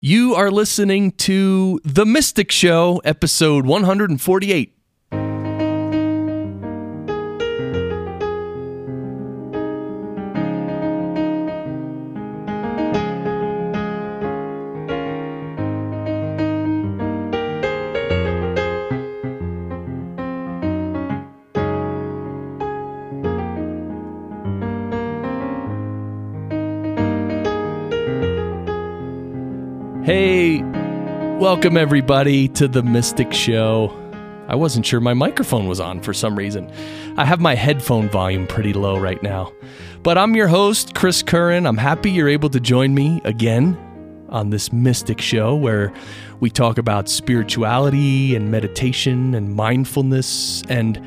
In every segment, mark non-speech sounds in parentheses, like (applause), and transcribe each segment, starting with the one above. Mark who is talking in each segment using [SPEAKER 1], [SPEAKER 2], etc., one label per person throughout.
[SPEAKER 1] You are listening to The Mystic Show, episode 148. Welcome everybody to The Mystic Show. I wasn't sure my microphone was on for some reason. I have my headphone volume pretty low right now. But I'm your host, Chris Curran. I'm happy you're able to join me again on this Mystic Show where we talk about spirituality and meditation and mindfulness and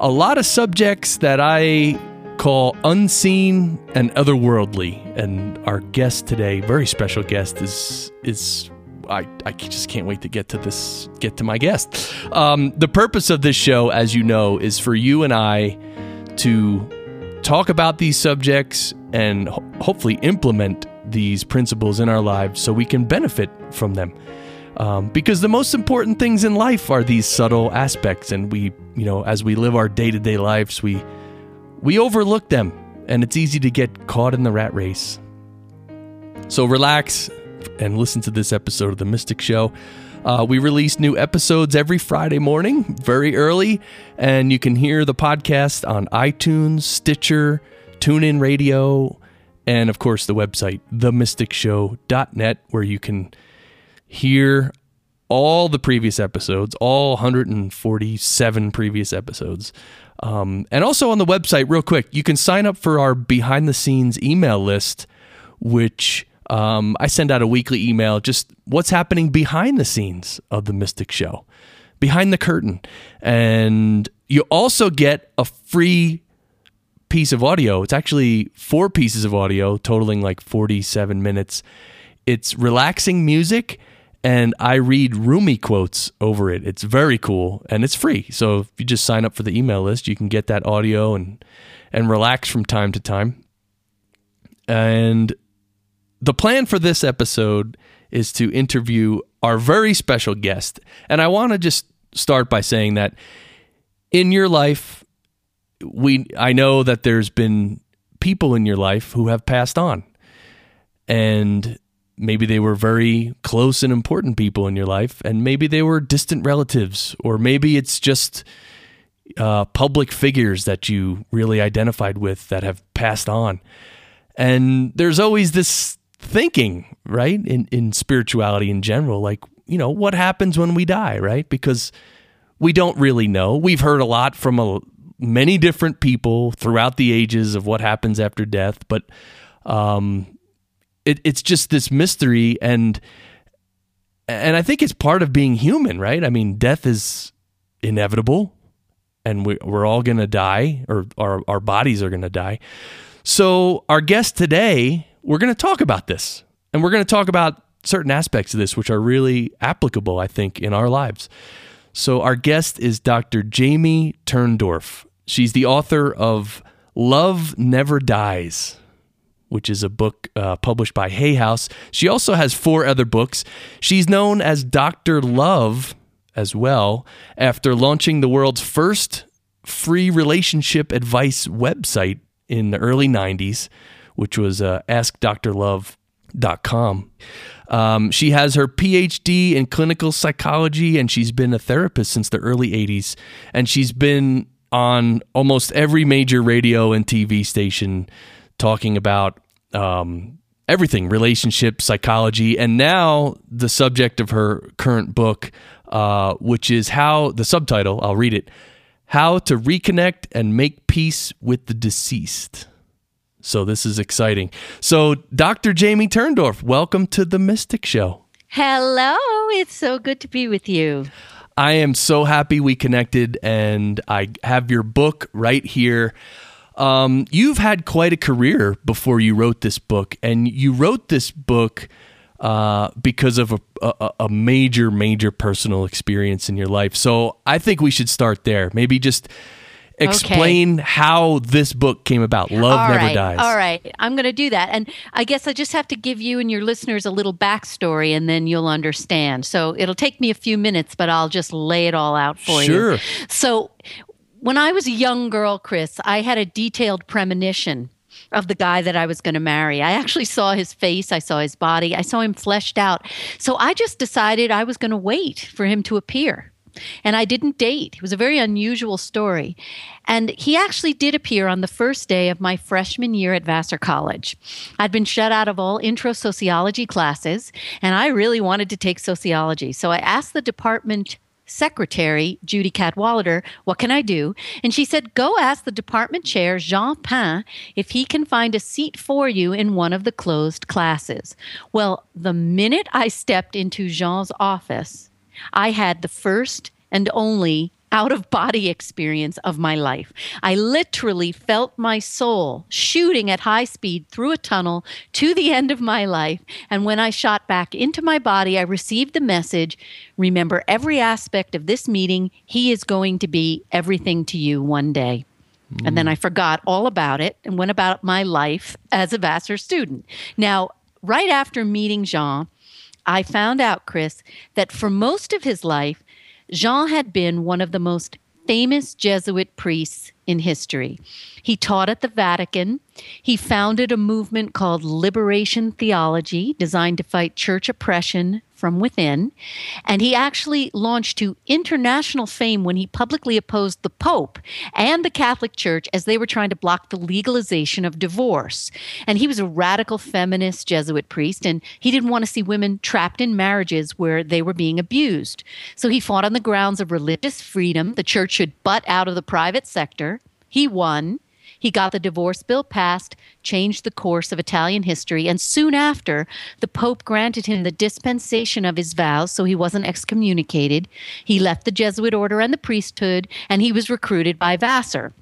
[SPEAKER 1] a lot of subjects that I call unseen and otherworldly. And our guest today, very special guest, is is I, I just can't wait to get to this get to my guest. Um, the purpose of this show, as you know, is for you and I to talk about these subjects and ho- hopefully implement these principles in our lives so we can benefit from them. Um, because the most important things in life are these subtle aspects, and we, you know, as we live our day to day lives, we we overlook them, and it's easy to get caught in the rat race. So relax and listen to this episode of The Mystic Show. Uh, we release new episodes every Friday morning, very early, and you can hear the podcast on iTunes, Stitcher, TuneIn Radio, and of course the website, themysticshow.net, where you can hear all the previous episodes, all 147 previous episodes. Um, and also on the website, real quick, you can sign up for our behind the scenes email list, which um, I send out a weekly email, just what's happening behind the scenes of the Mystic Show, behind the curtain. And you also get a free piece of audio. It's actually four pieces of audio, totaling like 47 minutes. It's relaxing music and I read Rumi quotes over it. It's very cool and it's free. So if you just sign up for the email list, you can get that audio and and relax from time to time. And the plan for this episode is to interview our very special guest. And I want to just start by saying that in your life we I know that there's been people in your life who have passed on. And maybe they were very close and important people in your life, and maybe they were distant relatives, or maybe it's just uh, public figures that you really identified with that have passed on. And there's always this thinking, right, in, in spirituality in general, like, you know, what happens when we die, right? Because we don't really know. We've heard a lot from a, many different people throughout the ages of what happens after death, but um, it, it's just this mystery and and I think it's part of being human, right? I mean, death is inevitable and we, we're all going to die or our, our bodies are going to die. So, our guest today, we're going to talk about this and we're going to talk about certain aspects of this which are really applicable, I think, in our lives. So, our guest is Dr. Jamie Turndorf. She's the author of Love Never Dies which is a book uh, published by Hay House. She also has four other books. She's known as Dr. Love as well after launching the world's first free relationship advice website in the early 90s, which was uh, askdrlove.com. Um, she has her PhD in clinical psychology and she's been a therapist since the early 80s. And she's been on almost every major radio and TV station talking about um, everything relationship, psychology, and now the subject of her current book, uh, which is how the subtitle, I'll read it How to Reconnect and Make Peace with the Deceased. So this is exciting. So, Dr. Jamie Turndorf, welcome to the Mystic Show.
[SPEAKER 2] Hello, it's so good to be with you.
[SPEAKER 1] I am so happy we connected, and I have your book right here. Um, you've had quite a career before you wrote this book, and you wrote this book uh, because of a, a, a, major, major personal experience in your life. So I think we should start there. Maybe just explain how this book came about. Love
[SPEAKER 2] All
[SPEAKER 1] Never
[SPEAKER 2] right,
[SPEAKER 1] Dies.
[SPEAKER 2] All right. I'm going to do that. And I guess I just have to give you and your listeners a little backstory and then you'll understand. So it'll take me a few minutes, but I'll just lay it all out for
[SPEAKER 1] Sure.
[SPEAKER 2] you. Sure. So when I was a young girl, Chris, I had a detailed premonition of the guy that I was going to marry. I actually saw his face, I saw his body, I saw him fleshed out. So I just decided I was going to wait for him to appear. And I didn't date. It was a very unusual story. And he actually did appear on the first day of my freshman year at Vassar College. I'd been shut out of all intro sociology classes, and I really wanted to take sociology. So I asked the department secretary, Judy Cadwallader, what can I do? And she said, go ask the department chair, Jean Pin, if he can find a seat for you in one of the closed classes. Well, the minute I stepped into Jean's office, I had the first and only out of body experience of my life. I literally felt my soul shooting at high speed through a tunnel to the end of my life. And when I shot back into my body, I received the message remember every aspect of this meeting. He is going to be everything to you one day. And then I mm. forgot all about it and went about my life as a Vassar student. Now, right after meeting Jean, I found out, Chris, that for most of his life, Jean had been one of the most famous Jesuit priests in history. He taught at the Vatican. He founded a movement called Liberation Theology, designed to fight church oppression from within. And he actually launched to international fame when he publicly opposed the Pope and the Catholic Church as they were trying to block the legalization of divorce. And he was a radical feminist Jesuit priest, and he didn't want to see women trapped in marriages where they were being abused. So he fought on the grounds of religious freedom. The church should butt out of the private sector. He won. He got the divorce bill passed, changed the course of Italian history, and soon after, the Pope granted him the dispensation of his vows so he wasn't excommunicated. He left the Jesuit order and the priesthood, and he was recruited by Vassar,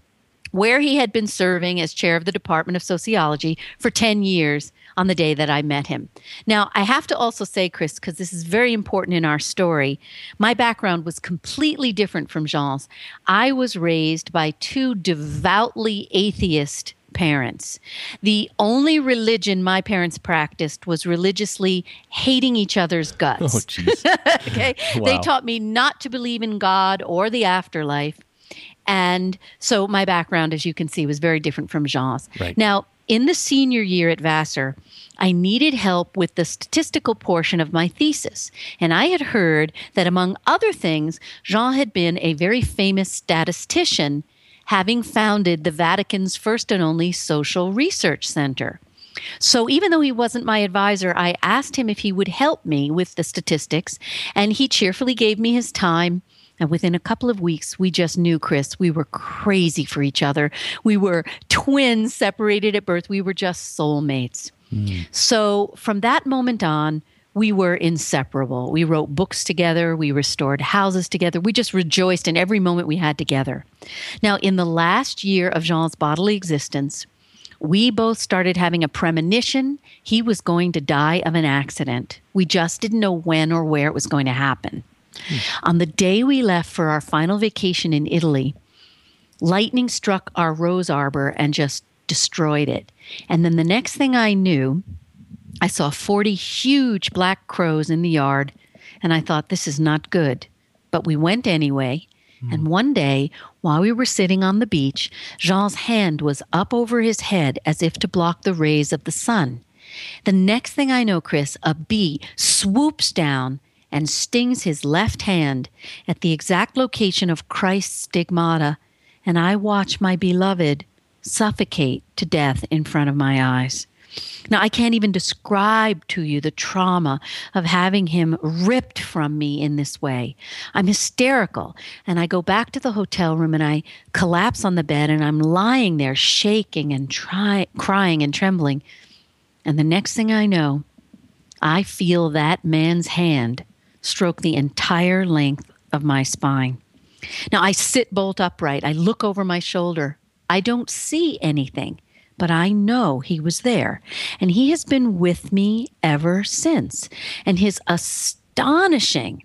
[SPEAKER 2] where he had been serving as chair of the Department of Sociology for 10 years on the day that I met him. Now, I have to also say, Chris, because this is very important in our story, my background was completely different from Jean's. I was raised by two devoutly atheist parents. The only religion my parents practiced was religiously hating each other's guts.
[SPEAKER 1] Oh, jeez. (laughs)
[SPEAKER 2] okay. They taught me not to believe in God or the afterlife. And so my background, as you can see, was very different from Jean's.
[SPEAKER 1] Right.
[SPEAKER 2] Now, in the senior year at Vassar, I needed help with the statistical portion of my thesis. And I had heard that, among other things, Jean had been a very famous statistician, having founded the Vatican's first and only social research center. So even though he wasn't my advisor, I asked him if he would help me with the statistics, and he cheerfully gave me his time. And within a couple of weeks, we just knew, Chris, we were crazy for each other. We were twins separated at birth. We were just soulmates. Hmm. So from that moment on, we were inseparable. We wrote books together. We restored houses together. We just rejoiced in every moment we had together. Now, in the last year of Jean's bodily existence, we both started having a premonition he was going to die of an accident. We just didn't know when or where it was going to happen. On the day we left for our final vacation in Italy, lightning struck our rose arbor and just destroyed it. And then the next thing I knew, I saw 40 huge black crows in the yard, and I thought, this is not good. But we went anyway. Hmm. And one day, while we were sitting on the beach, Jean's hand was up over his head as if to block the rays of the sun. The next thing I know, Chris, a bee swoops down and stings his left hand at the exact location of Christ's stigmata, and I watch my beloved suffocate to death in front of my eyes. Now, I can't even describe to you the trauma of having him ripped from me in this way. I'm hysterical, and I go back to the hotel room and I collapse on the bed, and I'm lying there shaking and try, crying and trembling. And the next thing I know, I feel that man's hand stroke the entire length of my spine. Now I sit bolt upright. I look over my shoulder. I don't see anything, but I know he was there. And he has been with me ever since. And his astonishing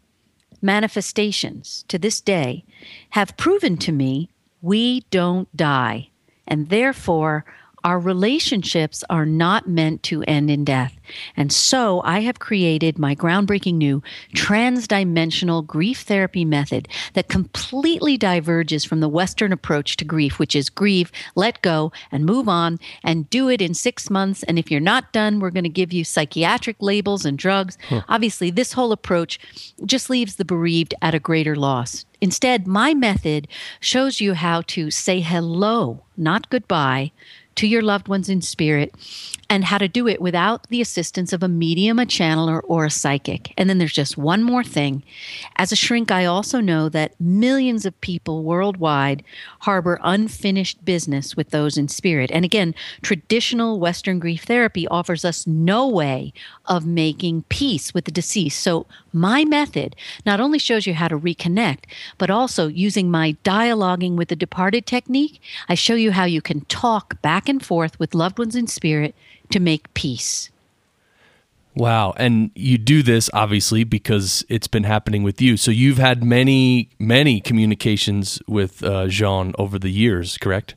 [SPEAKER 2] manifestations to this day have proven to me we don't die. And therefore, our relationships are not meant to end in death. And so I have created my groundbreaking new transdimensional grief therapy method that completely diverges from the Western approach to grief, which is grieve, let go, and move on, and do it in six months. And if you're not done, we're going to give you psychiatric labels and drugs. Huh. Obviously, this whole approach just leaves the bereaved at a greater loss. Instead, my method shows you how to say hello, not goodbye, to your loved ones in spirit and how to do it without the assistance of a medium, a channeler, or a psychic. And then there's just one more thing. As a shrink, I also know that millions of people worldwide harbor unfinished business with those in spirit. And again, traditional Western grief therapy offers us no way of making peace with the deceased. So my method not only shows you how to reconnect, but also using my dialoguing with the departed technique, I show you how you can talk back and forth with loved ones in spirit to make peace.
[SPEAKER 1] Wow. And you do this obviously because it's been happening with you. So you've had many, many communications with uh, Jean over the years, correct?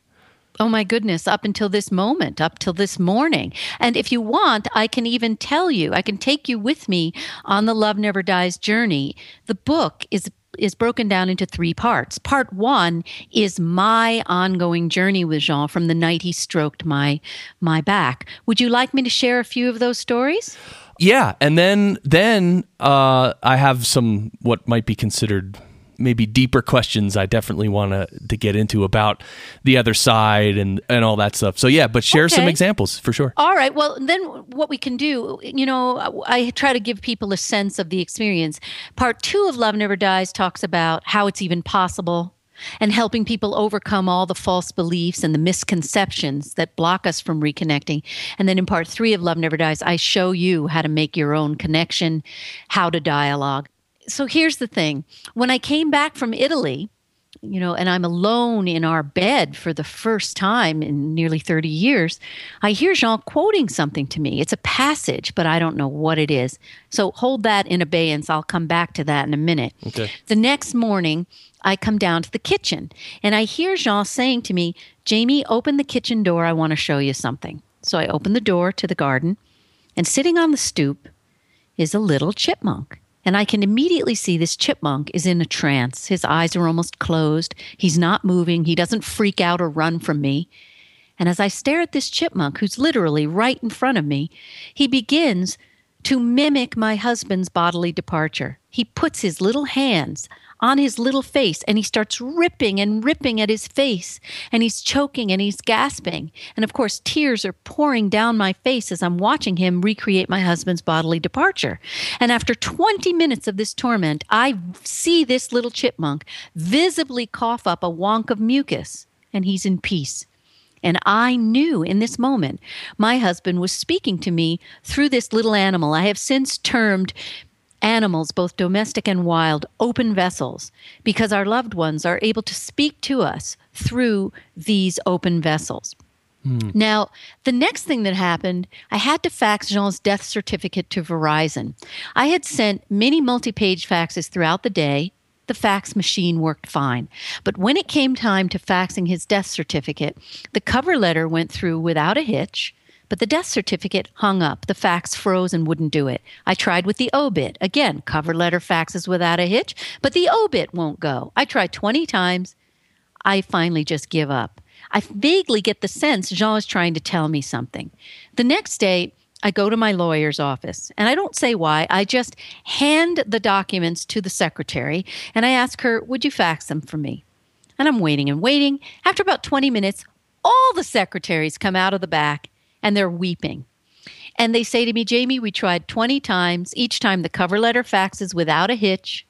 [SPEAKER 2] Oh my goodness, up until this moment, up till this morning. And if you want, I can even tell you, I can take you with me on the Love Never Dies journey. The book is is broken down into three parts. Part one is my ongoing journey with Jean from the night he stroked my my back. Would you like me to share a few of those stories?
[SPEAKER 1] Yeah, and then then uh, I have some what might be considered maybe deeper questions I definitely want to to get into about the other side and and all that stuff. So yeah, but share okay. some examples for sure.
[SPEAKER 2] All right. Well, then what we can do, you know, I try to give people a sense of the experience. Part 2 of Love Never Dies talks about how it's even possible and helping people overcome all the false beliefs and the misconceptions that block us from reconnecting. And then in part three of Love Never Dies, I show you how to make your own connection, how to dialogue so here's the thing when I came back from Italy, you know, and I'm alone in our bed for the first time in nearly 30 years, I hear Jean quoting something to me. It's a passage, but I don't know what it is. So hold that in abeyance. I'll come back to that in a minute. Okay. The next morning, I come down to the kitchen and I hear Jean saying to me, Jamie, open the kitchen door. I want to show you something. So I open the door to the garden, and sitting on the stoop is a little chipmunk. And I can immediately see this chipmunk is in a trance. His eyes are almost closed. He's not moving. He doesn't freak out or run from me. And as I stare at this chipmunk, who's literally right in front of me, he begins to mimic my husband's bodily departure. He puts his little hands on his little face and he starts ripping and ripping at his face and he's choking and he's gasping. And of course, tears are pouring down my face as I'm watching him recreate my husband's bodily departure. And after 20 minutes of this torment, I see this little chipmunk visibly cough up a wonk of mucus and he's in peace. And I knew in this moment my husband was speaking to me through this little animal I have since termed animals, both domestic and wild, open vessels, because our loved ones are able to speak to us through these open vessels. Hmm. Now, the next thing that happened, I had to fax Jean's death certificate to Verizon. I had sent many multi page faxes throughout the day. The fax machine worked fine. But when it came time to faxing his death certificate, the cover letter went through without a hitch. But the death certificate hung up. The fax froze and wouldn't do it. I tried with the obit. Again, cover letter faxes without a hitch, but the obit won't go. I tried 20 times. I finally just give up. I vaguely get the sense Jean is trying to tell me something. The next day, I go to my lawyer's office and I don't say why. I just hand the documents to the secretary and I ask her, Would you fax them for me? And I'm waiting and waiting. After about 20 minutes, all the secretaries come out of the back and they're weeping. And they say to me, Jamie, we tried 20 times. Each time the cover letter faxes without a hitch,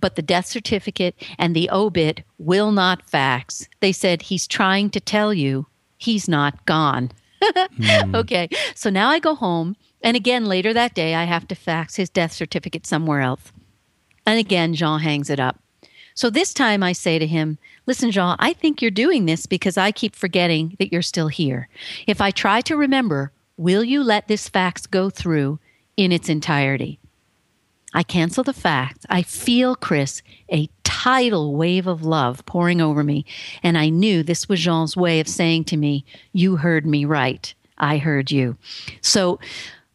[SPEAKER 2] but the death certificate and the obit will not fax. They said, he's trying to tell you he's not gone. mm. (laughs) Okay, so now I go home. And again, later that day, I have to fax his death certificate somewhere else. And again, Jean hangs it up. So this time I say to him, Listen, Jean, I think you're doing this because I keep forgetting that you're still here. If I try to remember, will you let this fax go through in its entirety? I cancel the fax. I feel, Chris, a tidal wave of love pouring over me. And I knew this was Jean's way of saying to me, You heard me right. I heard you. So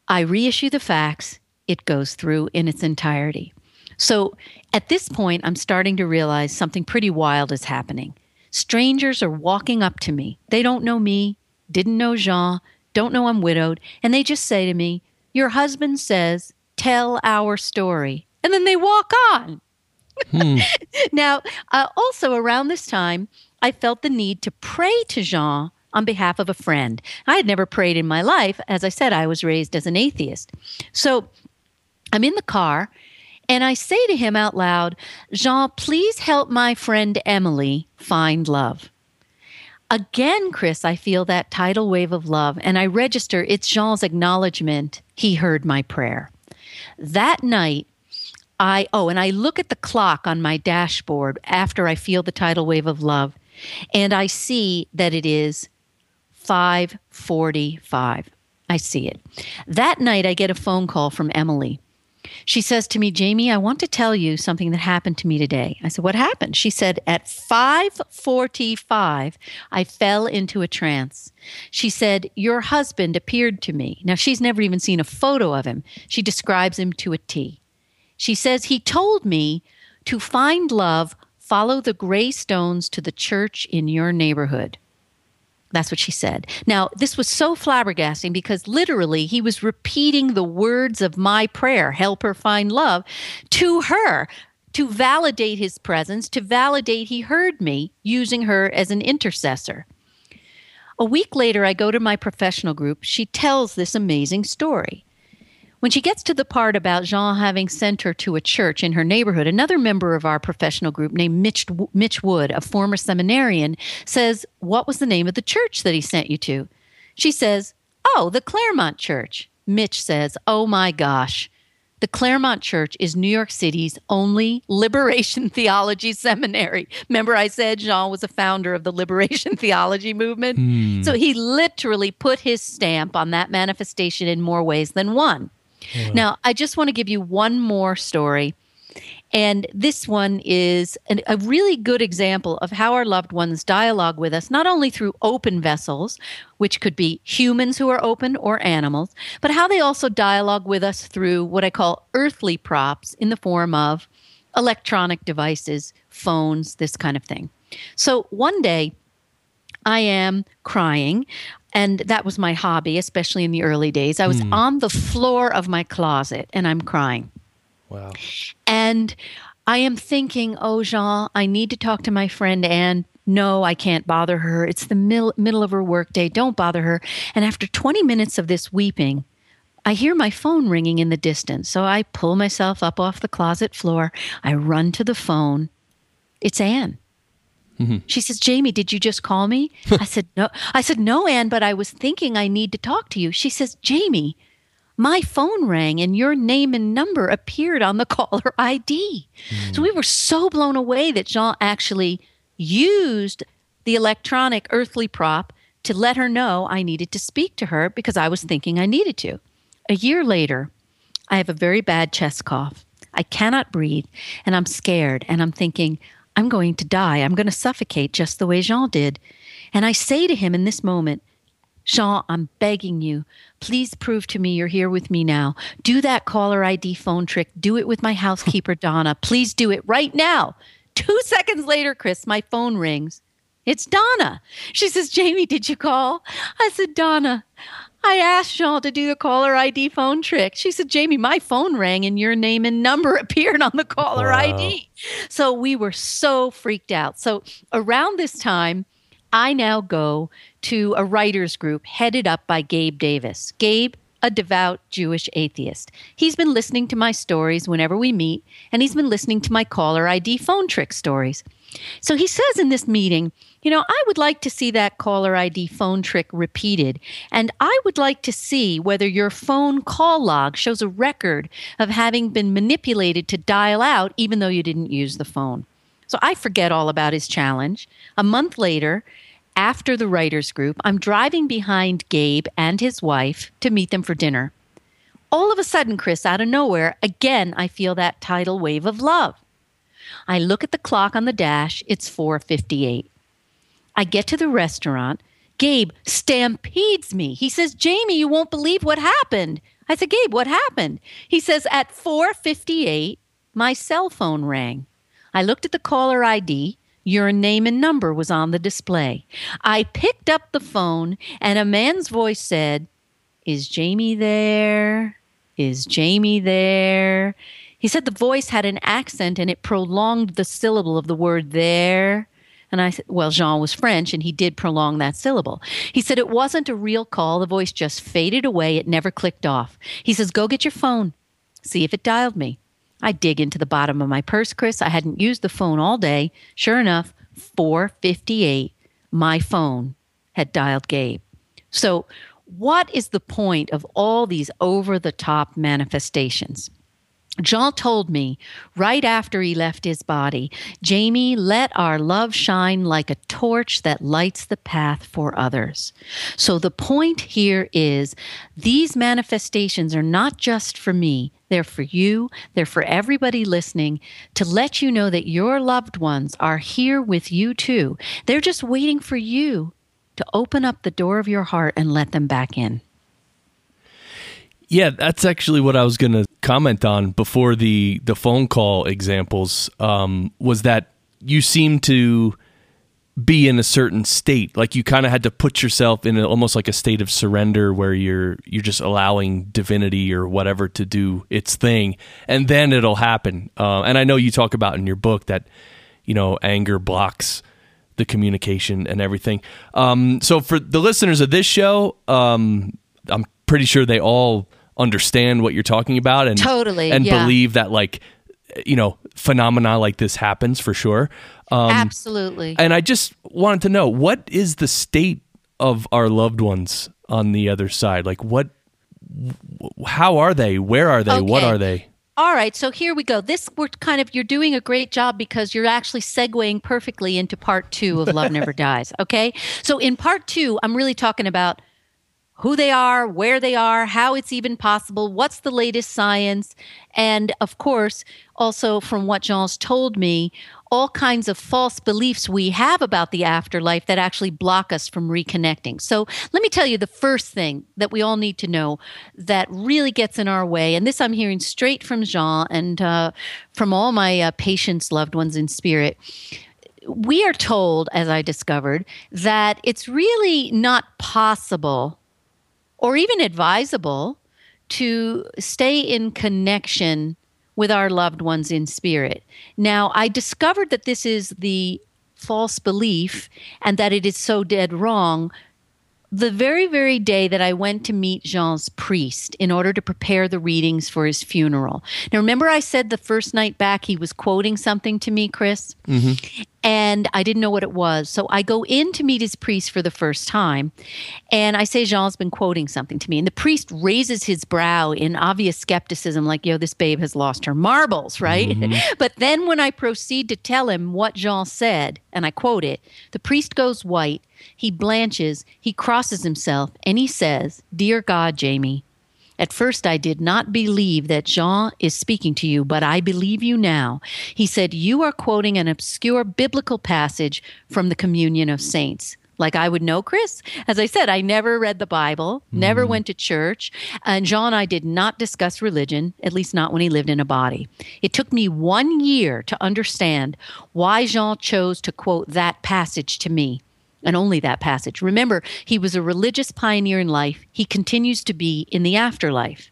[SPEAKER 2] I reissue the fax. It goes through in its entirety. So at this point, I'm starting to realize something pretty wild is happening. Strangers are walking up to me. They don't know me, didn't know Jean, don't know I'm widowed, and they just say to me, Your husband says, tell our story. And then they walk on. Hmm. (laughs) now, uh, also around this time, I felt the need to pray to Jean on behalf of a friend. I had never prayed in my life. As I said, I was raised as an atheist. So I'm in the car and I say to him out loud, Jean, please help my friend Emily find love. Again, Chris, I feel that tidal wave of love and I register it's Jean's acknowledgement he heard my prayer. That night, I, oh, and I look at the clock on my dashboard after I feel the tidal wave of love, and I see that it is 545. I see it. That night, I get a phone call from Emily. She says to me, Jamie, I want to tell you something that happened to me today. I said, What happened? She said, At 545, I fell into a trance. She said, Your husband appeared to me. Now, she's never even seen a photo of him. She describes him to a T. She says, He told me to find love, follow the gray stones to the church in your neighborhood. That's what she said. Now, this was so flabbergasting because literally he was repeating the words of my prayer, help her find love, to her to validate his presence, to validate he heard me, using her as an intercessor. A week later, I go to my professional group. She tells this amazing story. When she gets to the part about Jean having sent her to a church in her neighborhood, another member of our professional group named Mitch, Mitch Wood, a former seminarian, says, What was the name of the church that he sent you to? She says, Oh, the Claremont Church. Mitch says, Oh my gosh. The Claremont Church is New York City's only liberation (laughs) theology seminary. Remember, I said Jean was a founder of the liberation (laughs) theology movement? Mm. So he literally put his stamp on that manifestation in more ways than one. Now, I just want to give you one more story. And this one is an, a really good example of how our loved ones dialogue with us, not only through open vessels, which could be humans who are open or animals, but how they also dialogue with us through what I call earthly props in the form of electronic devices, phones, this kind of thing. So one day, I am crying and that was my hobby, especially in the early days. I was mm. on the floor of my closet and I'm crying.
[SPEAKER 1] Wow.
[SPEAKER 2] And I am thinking, oh, Jean, I need to talk to my friend Anne. No, I can't bother her. It's the mil- middle of her workday. Don't bother her. And after 20 minutes of this weeping, I hear my phone ringing in the distance. So I pull myself up off the closet floor. I run to the phone. It's Anne. Mm-hmm. She says, Jamie, did you just call me? (laughs) I said, No. I said, No, Anne, but I was thinking I need to talk to you. She says, Jamie, my phone rang and your name and number appeared on the (laughs) caller ID. Mm. So we were so blown away that Jean actually used the electronic earthly prop to let her know I needed to speak to her because I was thinking I needed to. A year later, I have a very bad chest cough. I cannot breathe and I'm scared and I'm thinking, I'm going to die. I'm going to suffocate just the way Jean did. And I say to him in this moment, Jean, I'm begging you, please prove to me you're here with me now. Do that caller ID phone trick. Do it with my housekeeper, (laughs) Donna. Please do it right now. Two seconds later, Chris, my phone rings. It's Donna. She says, Jamie, did you call? I said, Donna, I asked Jean to do the caller ID phone trick. She said, Jamie, my phone rang and your name and number (laughs) appeared on the caller wow. ID. So we were so freaked out. So around this time, I now go to a writers group headed up by Gabe Davis. Gabe, a devout Jewish atheist. He's been listening to my stories whenever we meet, and he's been listening to my caller ID phone trick stories. So he says in this meeting, you know, I would like to see that caller ID phone trick repeated. And I would like to see whether your phone call log shows a record of having been manipulated to dial out, even though you didn't use the phone. So I forget all about his challenge. A month later, after the writers group, I'm driving behind Gabe and his wife to meet them for dinner. All of a sudden, Chris, out of nowhere, again, I feel that tidal wave of love. I look at the clock on the dash, it's 4:58. I get to the restaurant. Gabe stampedes me. He says, "Jamie, you won't believe what happened." I said, "Gabe, what happened?" He says, "At 4:58, my cell phone rang. I looked at the caller ID. Your name and number was on the display. I picked up the phone and a man's voice said, Is Jamie there? Is Jamie there? He said the voice had an accent and it prolonged the syllable of the word there. And I said, well, Jean was French and he did prolong that syllable. He said it wasn't a real call. The voice just faded away. It never clicked off. He says, go get your phone. See if it dialed me. I dig into the bottom of my purse, Chris. I hadn't used the phone all day. Sure enough, 458, my phone had dialed Gabe. So, what is the point of all these over the top manifestations? Jean told me right after he left his body, Jamie, let our love shine like a torch that lights the path for others. So the point here is these manifestations are not just for me, they're for you, they're for everybody listening to let you know that your loved ones are here with you too. They're just waiting for you to open up the door of your heart and let them back in.
[SPEAKER 1] Yeah, that's actually what I was going to comment on before the the phone call examples. Um, was that you seem to be in a certain state, like you kind of had to put yourself in a, almost like a state of surrender, where you're you're just allowing divinity or whatever to do its thing, and then it'll happen. Uh, and I know you talk about in your book that you know anger blocks the communication and everything. Um, so for the listeners of this show, um, I'm pretty sure they all understand what you're talking about and
[SPEAKER 2] totally
[SPEAKER 1] and
[SPEAKER 2] yeah.
[SPEAKER 1] believe that like you know phenomena like this happens for sure
[SPEAKER 2] um, absolutely
[SPEAKER 1] and i just wanted to know what is the state of our loved ones on the other side like what how are they where are they okay. what are they
[SPEAKER 2] all right, so here we go. This we're kind of you're doing a great job because you're actually segueing perfectly into part two of Love Never (laughs) Dies. Okay, so in part two, I'm really talking about who they are, where they are, how it's even possible, what's the latest science, and of course, also from what Jean's told me, all kinds of false beliefs we have about the afterlife that actually block us from reconnecting. So, let me tell you the first thing that we all need to know that really gets in our way, and this I'm hearing straight from Jean and uh, from all my uh, patients, loved ones in spirit we are told, as I discovered, that it's really not possible or even advisable to stay in connection with our loved ones in spirit. Now, I discovered that this is the false belief and that it is so dead wrong the very, very day that I went to meet Jean's priest in order to prepare the readings for his funeral. Now, remember, I said the first night back he was quoting something to me, Chris? Mm-hmm and I didn't know what it was. So I go in to meet his priest for the first time, and I say Jean's been quoting something to me, and the priest raises his brow in obvious skepticism, like, "Yo, this babe has lost her marbles, right?" Mm-hmm. (laughs) but then when I proceed to tell him what Jean said, and I quote it, the priest goes white, he blanches, he crosses himself, and he says, "Dear God, Jamie." At first, I did not believe that Jean is speaking to you, but I believe you now. He said, You are quoting an obscure biblical passage from the Communion of Saints. Like I would know, Chris. As I said, I never read the Bible, never mm. went to church, and Jean and I did not discuss religion, at least not when he lived in a body. It took me one year to understand why Jean chose to quote that passage to me and only that passage. Remember, he was a religious pioneer in life. He continues to be in the afterlife.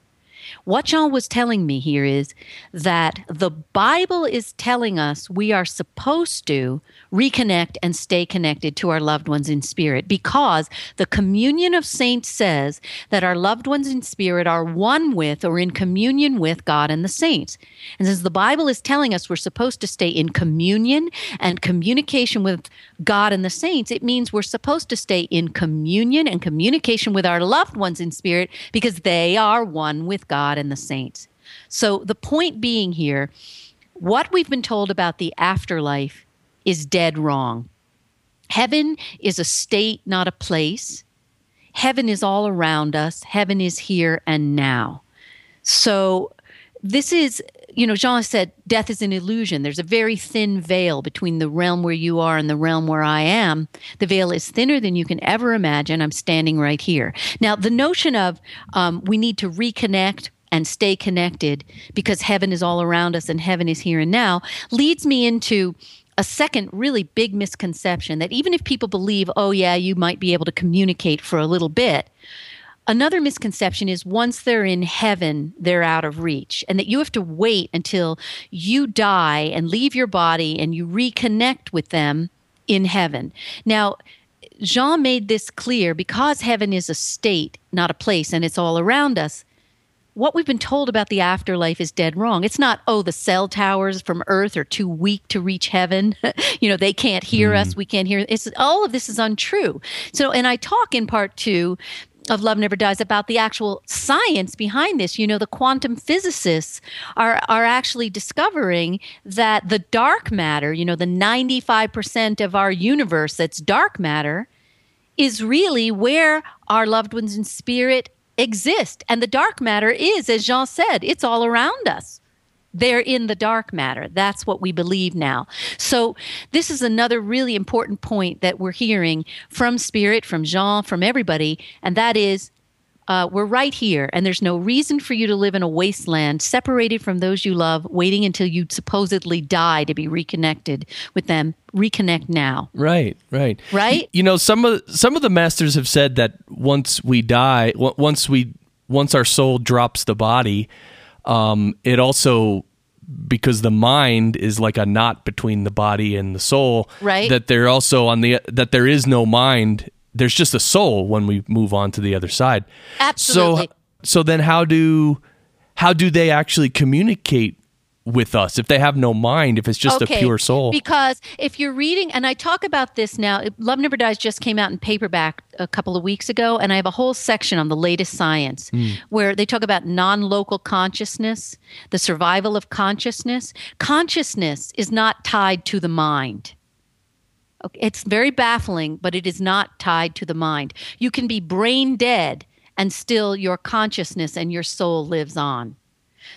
[SPEAKER 2] What Jean was telling me here is that the Bible is telling us we are supposed to reconnect and stay connected to our loved ones in spirit because the communion of saints says that our loved ones in spirit are one with or in communion with God and the saints. And since the Bible is telling us we're supposed to stay in communion and communication with God and the saints, it means we're supposed to stay in communion and communication with our loved ones in spirit because they are one with God God and the saints. So the point being here, what we've been told about the afterlife is dead wrong. Heaven is a state, not a place. Heaven is all around us. Heaven is here and now. So this is you know, Jean said death is an illusion. There's a very thin veil between the realm where you are and the realm where I am. The veil is thinner than you can ever imagine. I'm standing right here. Now, the notion of um, we need to reconnect and stay connected because heaven is all around us and heaven is here and now leads me into a second really big misconception that even if people believe, oh, yeah, you might be able to communicate for a little bit, Another misconception is once they're in heaven, they're out of reach, and that you have to wait until you die and leave your body and you reconnect with them in heaven. Now, Jean made this clear because heaven is a state, not a place, and it's all around us what we've been told about the afterlife is dead wrong. It's not, oh, the cell towers from Earth are too weak to reach heaven. (laughs) you know, they can't hear mm. us. We can't hear. It's all of this is untrue. So, and I talk in part two of Love Never Dies about the actual science behind this. You know, the quantum physicists are are actually discovering that the dark matter, you know, the 95% of our universe that's dark matter is really where our loved ones in spirit exist. And the dark matter is, as Jean said, it's all around us. They're in the dark matter. That's what we believe now. So, this is another really important point that we're hearing from Spirit, from Jean, from everybody, and that is uh, we're right here, and there's no reason for you to live in a wasteland separated from those you love, waiting until you supposedly die to be reconnected with them. Reconnect now.
[SPEAKER 1] Right, right,
[SPEAKER 2] right.
[SPEAKER 1] You know, some of some of the masters have said that once we die, once we once our soul drops the body, um, it also because the mind is like a knot between the body and the soul
[SPEAKER 2] right
[SPEAKER 1] that there also on the that there is no mind there's just a soul when we move on to the other side.
[SPEAKER 2] Absolutely.
[SPEAKER 1] So so then how do how do they actually communicate with us if they have no mind if it's just
[SPEAKER 2] okay,
[SPEAKER 1] a pure soul
[SPEAKER 2] because if you're reading and i talk about this now love never dies just came out in paperback a couple of weeks ago and i have a whole section on the latest science mm. where they talk about non-local consciousness the survival of consciousness consciousness is not tied to the mind it's very baffling, but it is not tied to the mind. You can be brain dead and still your consciousness and your soul lives on.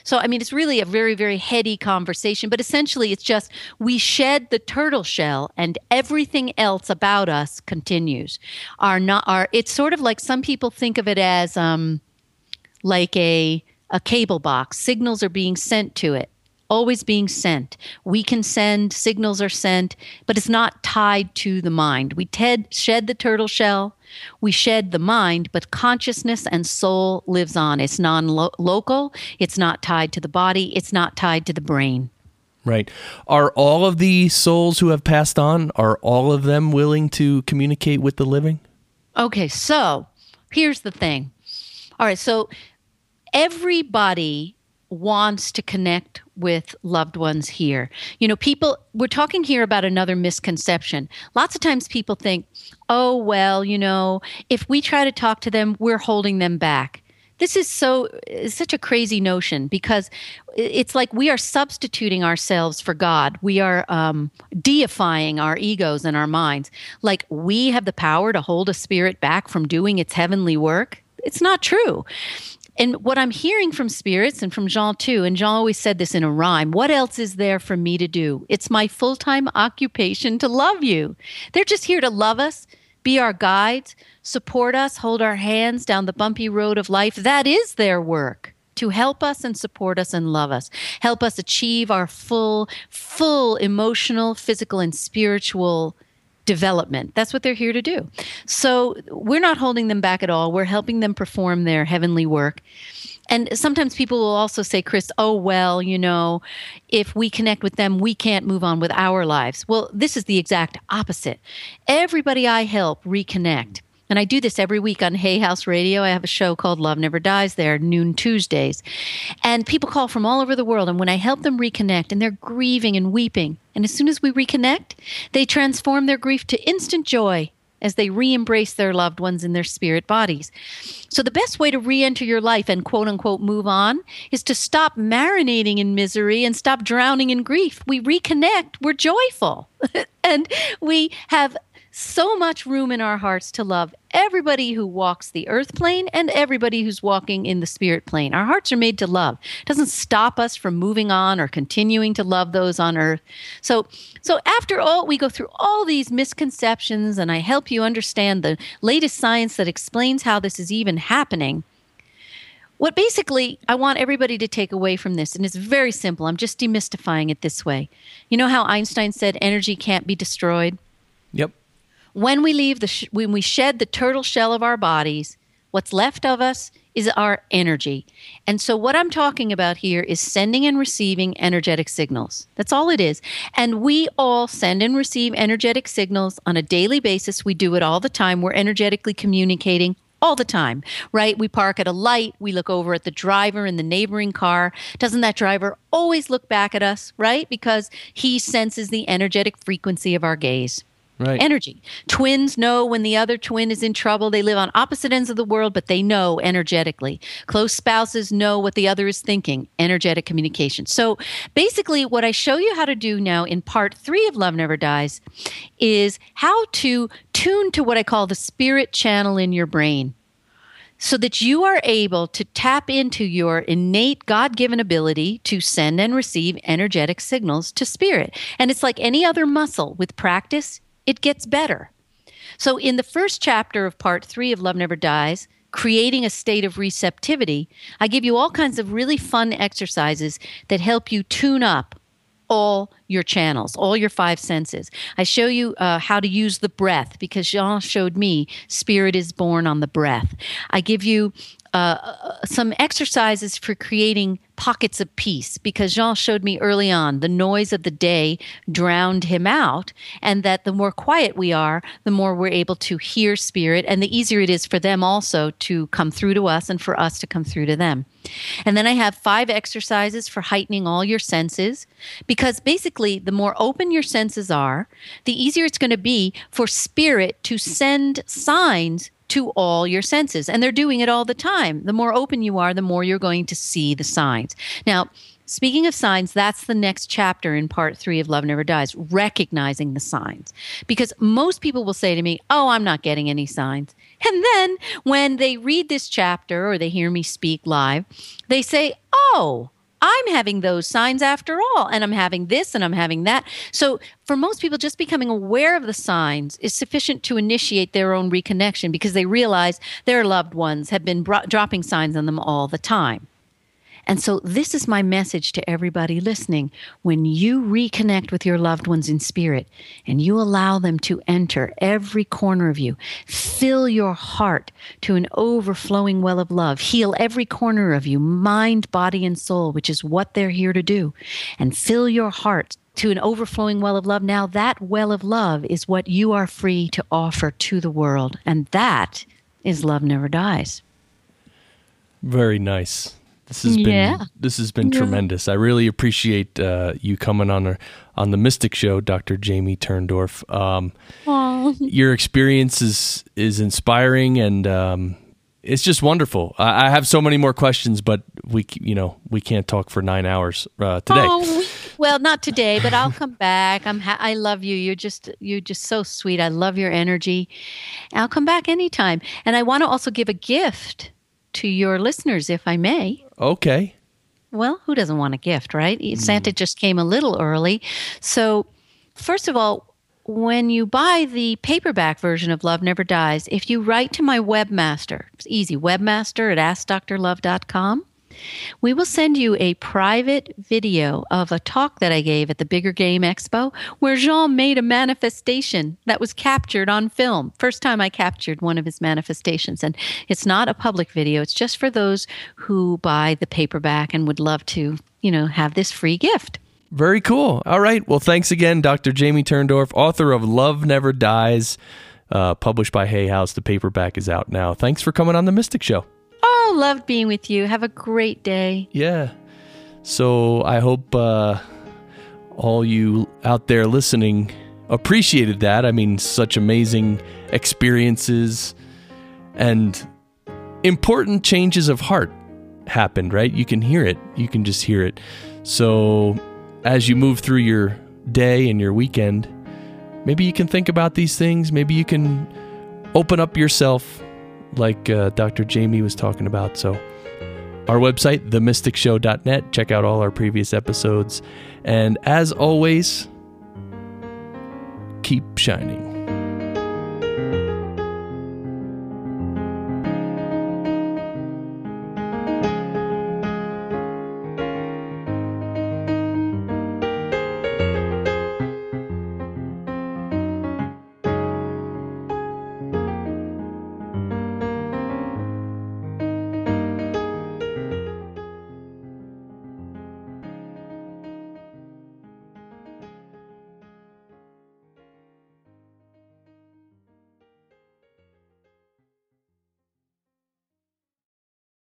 [SPEAKER 2] So, I mean, it's really a very, very heady conversation, but essentially it's just we shed the turtle shell and everything else about us continues. Are not, are, it's sort of like some people think of it as um, like a, a cable box. Signals are being sent to it always being sent. We can send, signals are sent, but it's not tied to the mind. We ted, shed the turtle shell, we shed the mind, but consciousness and soul lives on. It's non local, it's not tied to the body, it's not tied to the brain.
[SPEAKER 1] Right. Are all of the souls who have passed on, are all of them willing to communicate with the living?
[SPEAKER 2] Okay, so here's the thing. All right, so everybody wants to connect with loved ones here. You know, people, we're talking here about another misconception. Lots of times people think, oh, well, you know, if we try to talk to them, we're holding them back. This is so such a crazy notion because it's like we are substituting ourselves for God. We are um, deifying our egos and our minds. Like we have the power to hold a spirit back from doing its heavenly work. It's not true. And what I'm hearing from spirits and from Jean too, and Jean always said this in a rhyme what else is there for me to do? It's my full time occupation to love you. They're just here to love us, be our guides, support us, hold our hands down the bumpy road of life. That is their work to help us and support us and love us, help us achieve our full, full emotional, physical, and spiritual development. That's what they're here to do. So we're not holding them back at all. We're helping them perform their heavenly work. And sometimes people will also say, Chris, oh, well, you know, if we connect with them, we can't move on with our lives. Well, this is the exact opposite. Everybody I help reconnect and I do this every week on Hay House Radio. I have a show called Love Never Dies there, noon Tuesdays. And people call from all over the world. And when I help them reconnect, and they're grieving and weeping, and as soon as we reconnect, they transform their grief to instant joy as they re embrace their loved ones in their spirit bodies. So, the best way to re enter your life and quote unquote move on is to stop marinating in misery and stop drowning in grief. We reconnect, we're joyful, (laughs) and we have so much room in our hearts to love everybody who walks the earth plane and everybody who's walking in the spirit plane. Our hearts are made to love. It doesn't stop us from moving on or continuing to love those on earth. So so after all we go through all these misconceptions and I help you understand the latest science that explains how this is even happening. What basically I want everybody to take away from this, and it's very simple. I'm just demystifying it this way. You know how Einstein said energy can't be destroyed?
[SPEAKER 1] Yep.
[SPEAKER 2] When we leave the sh- when we shed the turtle shell of our bodies, what's left of us is our energy. And so what I'm talking about here is sending and receiving energetic signals. That's all it is. And we all send and receive energetic signals on a daily basis. We do it all the time. We're energetically communicating all the time, right? We park at a light, we look over at the driver in the neighboring car. Doesn't that driver always look back at us, right? Because he senses the energetic frequency of our gaze.
[SPEAKER 1] Right.
[SPEAKER 2] Energy. Twins know when the other twin is in trouble. They live on opposite ends of the world, but they know energetically. Close spouses know what the other is thinking. Energetic communication. So basically, what I show you how to do now in part three of Love Never Dies is how to tune to what I call the spirit channel in your brain so that you are able to tap into your innate God given ability to send and receive energetic signals to spirit. And it's like any other muscle with practice, it gets better. So, in the first chapter of part three of Love Never Dies, creating a state of receptivity, I give you all kinds of really fun exercises that help you tune up all your channels, all your five senses. I show you uh, how to use the breath because Jean showed me spirit is borne on the breath. I give you uh, some exercises for creating pockets of peace because Jean showed me early on the noise of the day drowned him out, and that the more quiet we are, the more we're able to hear spirit, and the easier it is for them also to come through to us and for us to come through to them. And then I have five exercises for heightening all your senses because basically, the more open your senses are, the easier it's going to be for spirit to send signs to all your senses. And they're doing it all the time. The more open you are, the more you're going to see the signs. Now, Speaking of signs, that's the next chapter in part three of Love Never Dies, recognizing the signs. Because most people will say to me, Oh, I'm not getting any signs. And then when they read this chapter or they hear me speak live, they say, Oh, I'm having those signs after all, and I'm having this and I'm having that. So, for most people, just becoming aware of the signs is sufficient to initiate their own reconnection because they realize their loved ones have been bro- dropping signs on them all the time. And so, this is my message to everybody listening. When you reconnect with your loved ones in spirit and you allow them to enter every corner of you, fill your heart to an overflowing well of love, heal every corner of you, mind, body, and soul, which is what they're here to do, and fill your heart to an overflowing well of love. Now, that well of love is what you are free to offer to the world. And that is Love Never Dies.
[SPEAKER 1] Very nice. This has
[SPEAKER 2] Yeah.
[SPEAKER 1] been this has been tremendous. I really appreciate uh, you coming on our, on the Mystic Show, Dr. Jamie Turndorf. Um, your experience is is inspiring and um, it's just wonderful. I, I have so many more questions, but we you know we can't talk for nine hours uh, today.
[SPEAKER 2] Oh, well, not today, but I'll come back. I'm ha- I love you. You're just you're just so sweet. I love your energy. I'll come back anytime. And I want to also give a gift to your listeners if I may.
[SPEAKER 1] Okay.
[SPEAKER 2] Well, who doesn't want a gift, right? Santa mm. just came a little early. So, first of all, when you buy the paperback version of Love Never Dies, if you write to my webmaster, it's easy, webmaster at askdrlove.com, we will send you a private video of a talk that I gave at the Bigger Game Expo where Jean made a manifestation that was captured on film. First time I captured one of his manifestations. And it's not a public video, it's just for those who buy the paperback and would love to, you know, have this free gift.
[SPEAKER 1] Very cool. All right. Well, thanks again, Dr. Jamie Turndorf, author of Love Never Dies, uh, published by Hay House. The paperback is out now. Thanks for coming on the Mystic Show.
[SPEAKER 2] Oh, loved being with you. Have a great day.
[SPEAKER 1] Yeah. So I hope uh, all you out there listening appreciated that. I mean, such amazing experiences and important changes of heart happened, right? You can hear it. You can just hear it. So as you move through your day and your weekend, maybe you can think about these things. Maybe you can open up yourself, like uh, Dr. Jamie was talking about. So, our website, themysticshow.net. Check out all our previous episodes. And as always, keep shining.